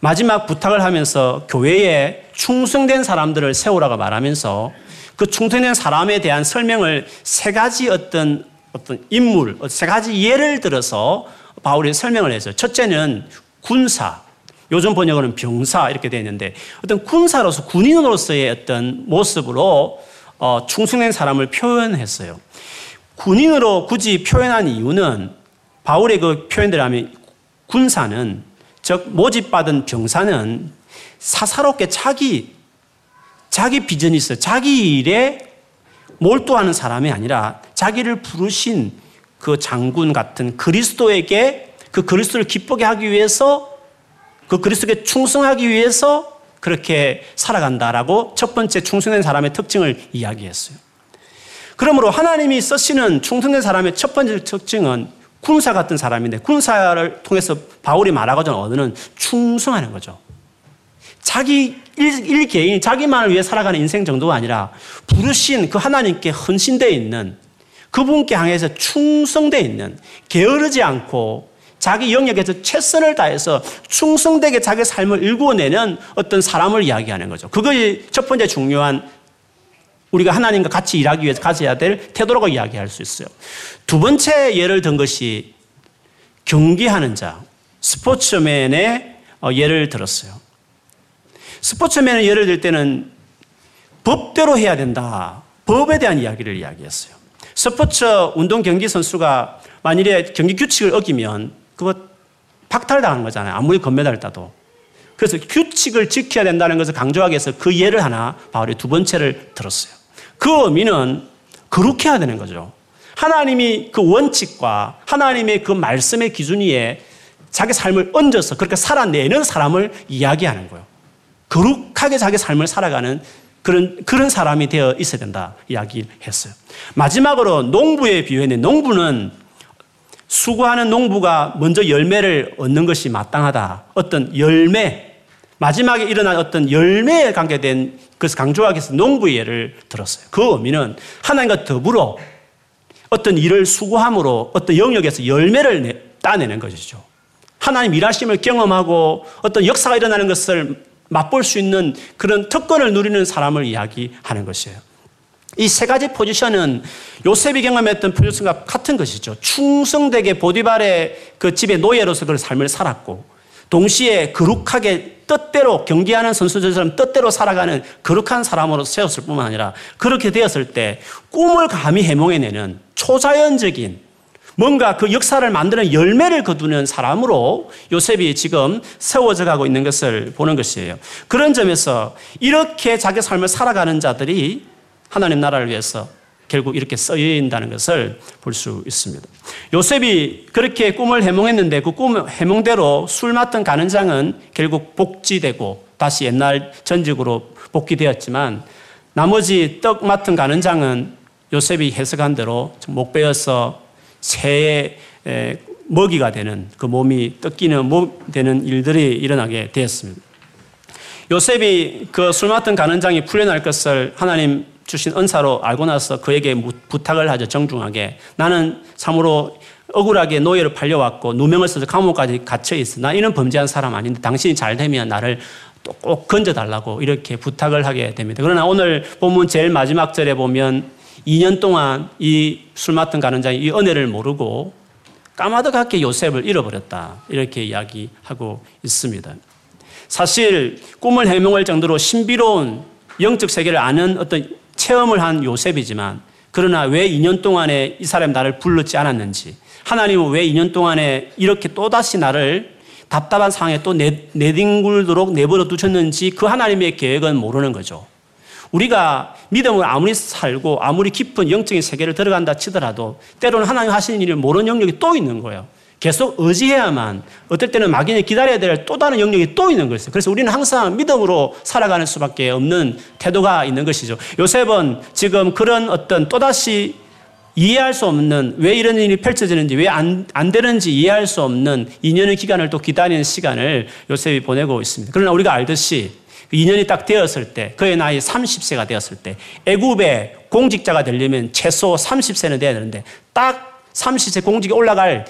마지막 부탁을 하면서 교회에 충성된 사람들을 세우라고 말하면서 그 충성된 사람에 대한 설명을 세 가지 어떤 어떤 인물, 세 가지 예를 들어서 바울이 설명을 했어요. 첫째는 군사, 요즘 번역으로는 병사 이렇게 되어 있는데 어떤 군사로서 군인으로서의 어떤 모습으로 어, 충성된 사람을 표현했어요. 군인으로 굳이 표현한 이유는 바울의 그 표현대로 하면 군사는 즉 모집받은 병사는 사사롭게 자기 자기 비전이 있어 자기 일에 몰두하는 사람이 아니라 자기를 부르신 그 장군 같은 그리스도에게 그 그리스도를 기쁘게 하기 위해서 그 그리스도에게 충성하기 위해서 그렇게 살아간다라고 첫 번째 충성된 사람의 특징을 이야기했어요. 그러므로 하나님이 쓰시는 충성된 사람의 첫 번째 특징은 군사 같은 사람인데 군사를 통해서 바울이 말하고자 얻는 충성하는 거죠. 자기 일, 일 개인, 자기만을 위해 살아가는 인생 정도가 아니라 부르신 그 하나님께 헌신되어 있는 그분께 향해서 충성되어 있는 게으르지 않고 자기 영역에서 최선을 다해서 충성되게 자기 삶을 일구어내는 어떤 사람을 이야기하는 거죠. 그것이 첫 번째 중요한 우리가 하나님과 같이 일하기 위해서 가져야 될 태도라고 이야기할 수 있어요. 두 번째 예를 든 것이 경기하는 자, 스포츠맨의 어, 예를 들었어요. 스포츠맨의 예를 들 때는 법대로 해야 된다. 법에 대한 이야기를 이야기했어요. 스포츠 운동 경기 선수가 만일에 경기 규칙을 어기면 그거 박탈당하는 거잖아요. 아무리 금메달을 따도. 그래서 규칙을 지켜야 된다는 것을 강조하기 위해서 그 예를 하나 바울이 두 번째를 들었어요. 그 의미는 그렇게 해야 되는 거죠. 하나님이 그 원칙과 하나님의 그 말씀의 기준 위에 자기 삶을 얹어서 그렇게 살아내는 사람을 이야기하는 거예요. 거룩하게 자기 삶을 살아가는 그런, 그런 사람이 되어 있어야 된다 이야기했어요. 마지막으로 농부에 비유했는데 농부는 수고하는 농부가 먼저 열매를 얻는 것이 마땅하다. 어떤 열매, 마지막에 일어난 어떤 열매에 관계된 그래서 강조하기 위해서 농부의 예를 들었어요. 그 의미는 하나님과 더불어 어떤 일을 수고함으로 어떤 영역에서 열매를 내, 따내는 것이죠. 하나님 일하심을 경험하고 어떤 역사가 일어나는 것을 맛볼 수 있는 그런 특권을 누리는 사람을 이야기하는 것이에요. 이 세 가지 포지션은 요셉이 경험했던 포지션과 같은 것이죠. 충성되게 보디발의 그 집의 노예로서 그 삶을 살았고, 동시에 거룩하게 뜻대로 경기하는 선수들처럼 뜻대로 살아가는 거룩한 사람으로 세웠을 뿐만 아니라 그렇게 되었을 때 꿈을 감히 해몽해내는 초자연적인 뭔가 그 역사를 만드는 열매를 거두는 사람으로 요셉이 지금 세워져 가고 있는 것을 보는 것이에요. 그런 점에서 이렇게 자기 삶을 살아가는 자들이 하나님 나라를 위해서 결국 이렇게 쓰인다는 것을 볼 수 있습니다. 요셉이 그렇게 꿈을 해몽했는데 그 꿈 해몽대로 술 맡은 가는 장은 결국 복지되고 다시 옛날 전직으로 복귀되었지만 나머지 떡 맡은 가는 장은 요셉이 해석한 대로 목 베어서 새의 먹이가 되는 그 몸이 뜯기는 몸 되는 일들이 일어나게 되었습니다. 요셉이 그 술 맡은 가는 장이 풀려날 것을 하나님 주신 은사로 알고 나서 그에게 부탁을 하죠, 정중하게. 나는 참으로 억울하게 노예를 팔려왔고, 누명을 써서 감옥까지 갇혀 있어. 나 이런 범죄한 사람 아닌데, 당신이 잘 되면 나를 또 꼭 건져달라고 이렇게 부탁을 하게 됩니다. 그러나 오늘 본문 제일 마지막 절에 보면 2년 동안 이 술 맡은 가는 장이 이 은혜를 모르고 까마득하게 요셉을 잃어버렸다. 이렇게 이야기하고 있습니다. 사실 꿈을 해몽할 정도로 신비로운 영적 세계를 아는 어떤 체험을 한 요셉이지만 그러나 왜 2년 동안에 이 사람 나를 불렀지 않았는지 하나님은 왜 2년 동안에 이렇게 또다시 나를 답답한 상황에 또 내, 내뒹굴도록 내버려 두셨는지 그 하나님의 계획은 모르는 거죠. 우리가 믿음을 아무리 살고 아무리 깊은 영적인 세계를 들어간다 치더라도 때로는 하나님 하시는 일을 모르는 영역이 또 있는 거예요. 계속 의지해야만 어떨 때는 막연히 기다려야 될 또 다른 영역이 또 있는 것이죠. 그래서 우리는 항상 믿음으로 살아가는 수밖에 없는 태도가 있는 것이죠. 요셉은 지금 그런 어떤 또다시 이해할 수 없는 왜 이런 일이 펼쳐지는지 왜 안 안 되는지 이해할 수 없는 2년의 기간을 또 기다리는 시간을 요셉이 보내고 있습니다. 그러나 우리가 알듯이 2년이 딱 되었을 때 그의 나이 30세가 되었을 때 애굽의 공직자가 되려면 최소 30세는 돼야 되는데 딱 30세 공직에 올라갈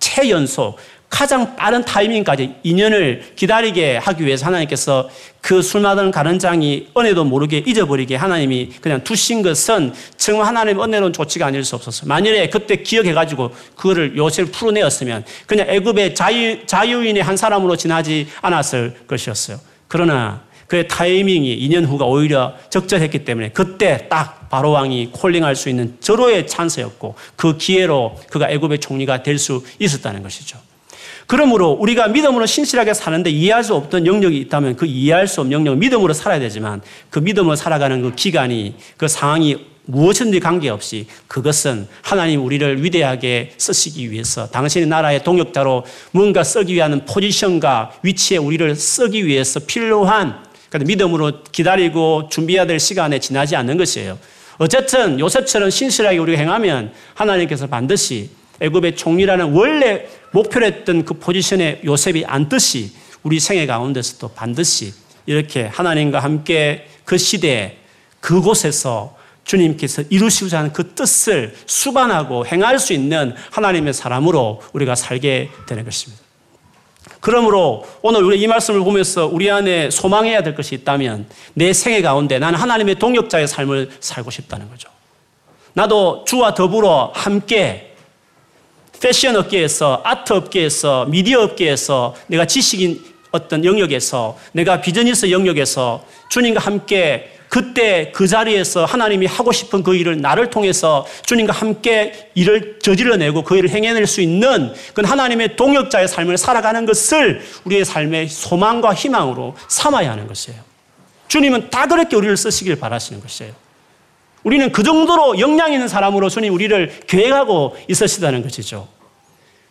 최연소 가장 빠른 타이밍까지 2년을 기다리게 하기 위해서 하나님께서 그 술 마던 가른장이 은혜도 모르게 잊어버리게 하나님이 그냥 두신 것은 정말 하나님의 은혜로는 조치가 아닐 수 없었어요. 만일에 그때 기억해가지고 그거를 요셉을 풀어내었으면 그냥 애굽의 자유, 자유인의 한 사람으로 지나지 않았을 것이었어요. 그러나 그의 타이밍이 2년 후가 오히려 적절했기 때문에 그때 딱 바로 왕이 콜링할 수 있는 절호의 찬스였고 그 기회로 그가 애굽의 총리가 될 수 있었다는 것이죠. 그러므로 우리가 믿음으로 신실하게 사는데 이해할 수 없던 영역이 있다면 그 이해할 수 없는 영역은 믿음으로 살아야 되지만 그 믿음으로 살아가는 그 기간이 그 상황이 무엇인지 관계없이 그것은 하나님 우리를 위대하게 쓰시기 위해서 당신의 나라의 동역자로 뭔가 쓰기 위한 포지션과 위치에 우리를 쓰기 위해서 필요한 그러니까 믿음으로 기다리고 준비해야 될 시간에 지나지 않는 것이에요. 어쨌든 요셉처럼 신실하게 우리가 행하면 하나님께서 반드시 애굽의 총리라는 원래 목표로 했던 그 포지션에 요셉이 앉듯이 우리 생애 가운데서도 반드시 이렇게 하나님과 함께 그 시대에 그곳에서 주님께서 이루시고자 하는 그 뜻을 수반하고 행할 수 있는 하나님의 사람으로 우리가 살게 되는 것입니다. 그러므로 오늘 우리 이 말씀을 보면서 우리 안에 소망해야 될 것이 있다면 내 생애 가운데 나는 하나님의 동역자의 삶을 살고 싶다는 거죠. 나도 주와 더불어 함께 패션 업계에서, 아트 업계에서, 미디어 업계에서 내가 지식인 어떤 영역에서 내가 비즈니스 영역에서 주님과 함께 그때 그 자리에서 하나님이 하고 싶은 그 일을 나를 통해서 주님과 함께 일을 저질러내고 그 일을 행해낼 수 있는 그 하나님의 동역자의 삶을 살아가는 것을 우리의 삶의 소망과 희망으로 삼아야 하는 것이에요. 주님은 다 그렇게 우리를 쓰시길 바라시는 것이에요. 우리는 그 정도로 역량 있는 사람으로 주님 우리를 계획하고 있으시다는 것이죠.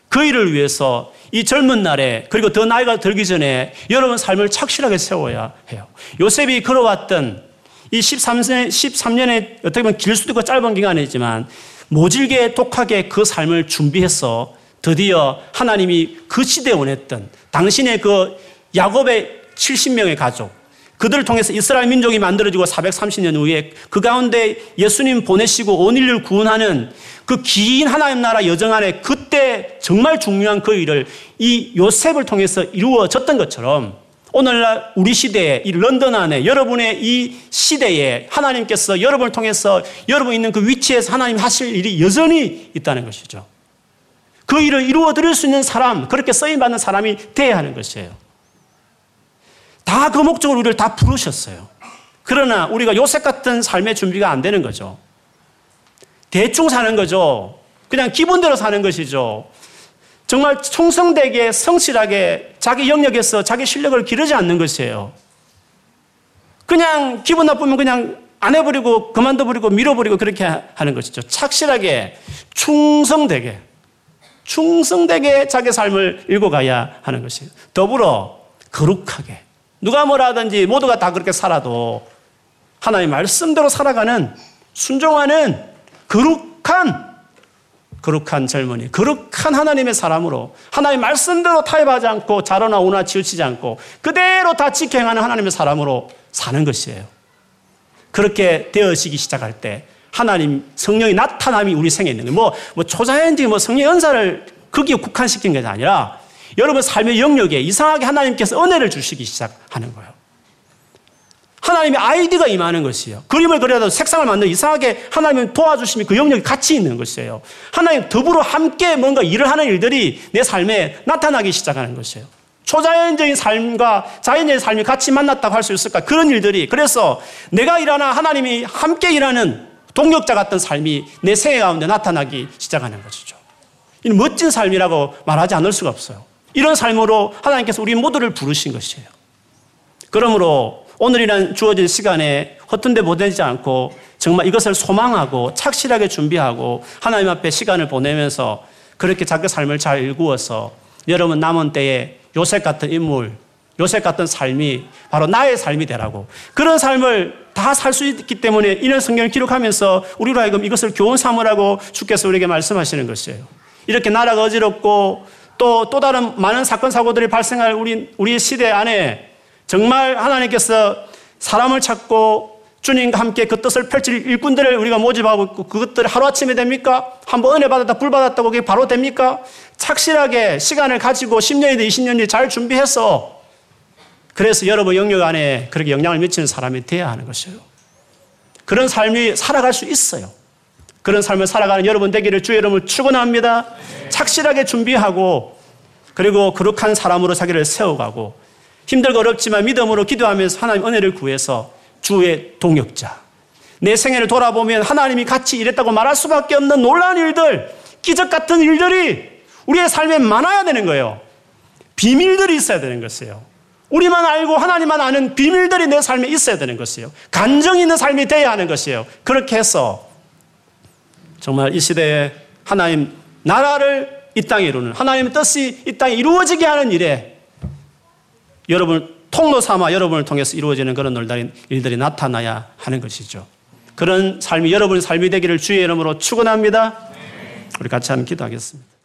그 일을 위해서 이 젊은 날에 그리고 더 나이가 들기 전에 여러분 삶을 착실하게 세워야 해요. 요셉이 걸어왔던 이 13년, 13년의 어떻게 보면 길 수도 있고 짧은 기간이지만 모질게 독하게 그 삶을 준비해서 드디어 하나님이 그 시대에 원했던 당신의 그 야곱의 70명의 가족, 그들을 통해서 이스라엘 민족이 만들어지고 430년 후에 그 가운데 예수님 보내시고 온 인류를 구원하는 그 긴 하나님 나라 여정 안에 그때 정말 중요한 그 일을 이 요셉을 통해서 이루어졌던 것처럼 오늘날 우리 시대에 이 런던 안에 여러분의 이 시대에 하나님께서 여러분을 통해서 여러분 있는 그 위치에서 하나님 하실 일이 여전히 있다는 것이죠. 그 일을 이루어 드릴 수 있는 사람, 그렇게 쓰임 받는 사람이 돼야 하는 것이에요. 다 그 목적으로 우리를 다 부르셨어요. 그러나 우리가 요셉 같은 삶의 준비가 안 되는 거죠. 대충 사는 거죠. 그냥 기본대로 사는 것이죠. 정말 총성되게 성실하게 자기 영역에서 자기 실력을 기르지 않는 것이에요. 그냥 기분 나쁘면 그냥 안 해버리고 그만둬버리고 밀어버리고 그렇게 하는 것이죠. 착실하게 충성되게 충성되게 자기 삶을 읽어가야 하는 것이에요. 더불어 거룩하게 누가 뭐라 하든지 모두가 다 그렇게 살아도 하나님 말씀대로 살아가는 순종하는 거룩한 거룩한 젊은이, 거룩한 하나님의 사람으로 하나님 말씀대로 타협하지 않고 자로나 오나 치우치지 않고 그대로 다 지켜 행하는 하나님의 사람으로 사는 것이에요. 그렇게 되어지기 시작할 때 하나님 성령이 나타남이 우리 생에 있는 거예요. 뭐, 뭐 초자연적인 뭐 성령 연사를 거기에 국한시킨 것이 아니라 여러분 삶의 영역에 이상하게 하나님께서 은혜를 주시기 시작하는 거예요. 하나님의 아이디가 임하는 것이에요. 그림을 그려도 색상을 만들어 이상하게 하나님이 도와주심이 그 영역이 같이 있는 것이에요. 하나님 더불어 함께 뭔가 일을 하는 일들이 내 삶에 나타나기 시작하는 것이에요. 초자연적인 삶과 자연적인 삶이 같이 만났다고 할 수 있을까? 그런 일들이. 그래서 내가 일하나 하나님이 함께 일하는 동력자 같은 삶이 내 생애 가운데 나타나기 시작하는 것이죠. 이 멋진 삶이라고 말하지 않을 수가 없어요. 이런 삶으로 하나님께서 우리 모두를 부르신 것이에요. 그러므로 오늘이란 주어진 시간에 허튼 데 보내지 않고 정말 이것을 소망하고 착실하게 준비하고 하나님 앞에 시간을 보내면서 그렇게 자기 삶을 잘 일구어서 여러분 남은 때에 요셉 같은 인물, 요셉 같은 삶이 바로 나의 삶이 되라고 그런 삶을 다 살 수 있기 때문에 이런 성경을 기록하면서 우리로 하여금 이것을 교훈 삼으라고 주께서 우리에게 말씀하시는 것이에요. 이렇게 나라가 어지럽고 또, 또 다른 많은 사건, 사고들이 발생할 우리, 우리 시대 안에 정말 하나님께서 사람을 찾고 주님과 함께 그 뜻을 펼칠 일꾼들을 우리가 모집하고 있고 그것들이 하루아침에 됩니까? 한번 은혜 받았다, 불 받았다고 그게 바로 됩니까? 착실하게 시간을 가지고 10년이든 20년이든 잘 준비해서 그래서 여러분 영역 안에 그렇게 영향을 미치는 사람이 되어야 하는 것이에요. 그런 삶이 살아갈 수 있어요. 그런 삶을 살아가는 여러분 되기를 주의 이름을 축원합니다. 착실하게 준비하고 그리고 거룩한 사람으로 자기를 세워가고 힘들고 어렵지만 믿음으로 기도하면서 하나님 은혜를 구해서 주의 동역자. 내 생애를 돌아보면 하나님이 같이 일했다고 말할 수밖에 없는 놀라운 일들, 기적 같은 일들이 우리의 삶에 많아야 되는 거예요. 비밀들이 있어야 되는 것이에요. 우리만 알고 하나님만 아는 비밀들이 내 삶에 있어야 되는 것이에요. 간정 있는 삶이 되어야 하는 것이에요. 그렇게 해서 정말 이 시대에 하나님 나라를 이 땅에 이루는 하나님의 뜻이 이 땅에 이루어지게 하는 일에 여러분 통로 삼아 여러분을 통해서 이루어지는 그런 놀다린 일들이 나타나야 하는 것이죠. 그런 삶이 여러분의 삶이 되기를 주의 이름으로 축원합니다. 우리 같이 한번 기도하겠습니다.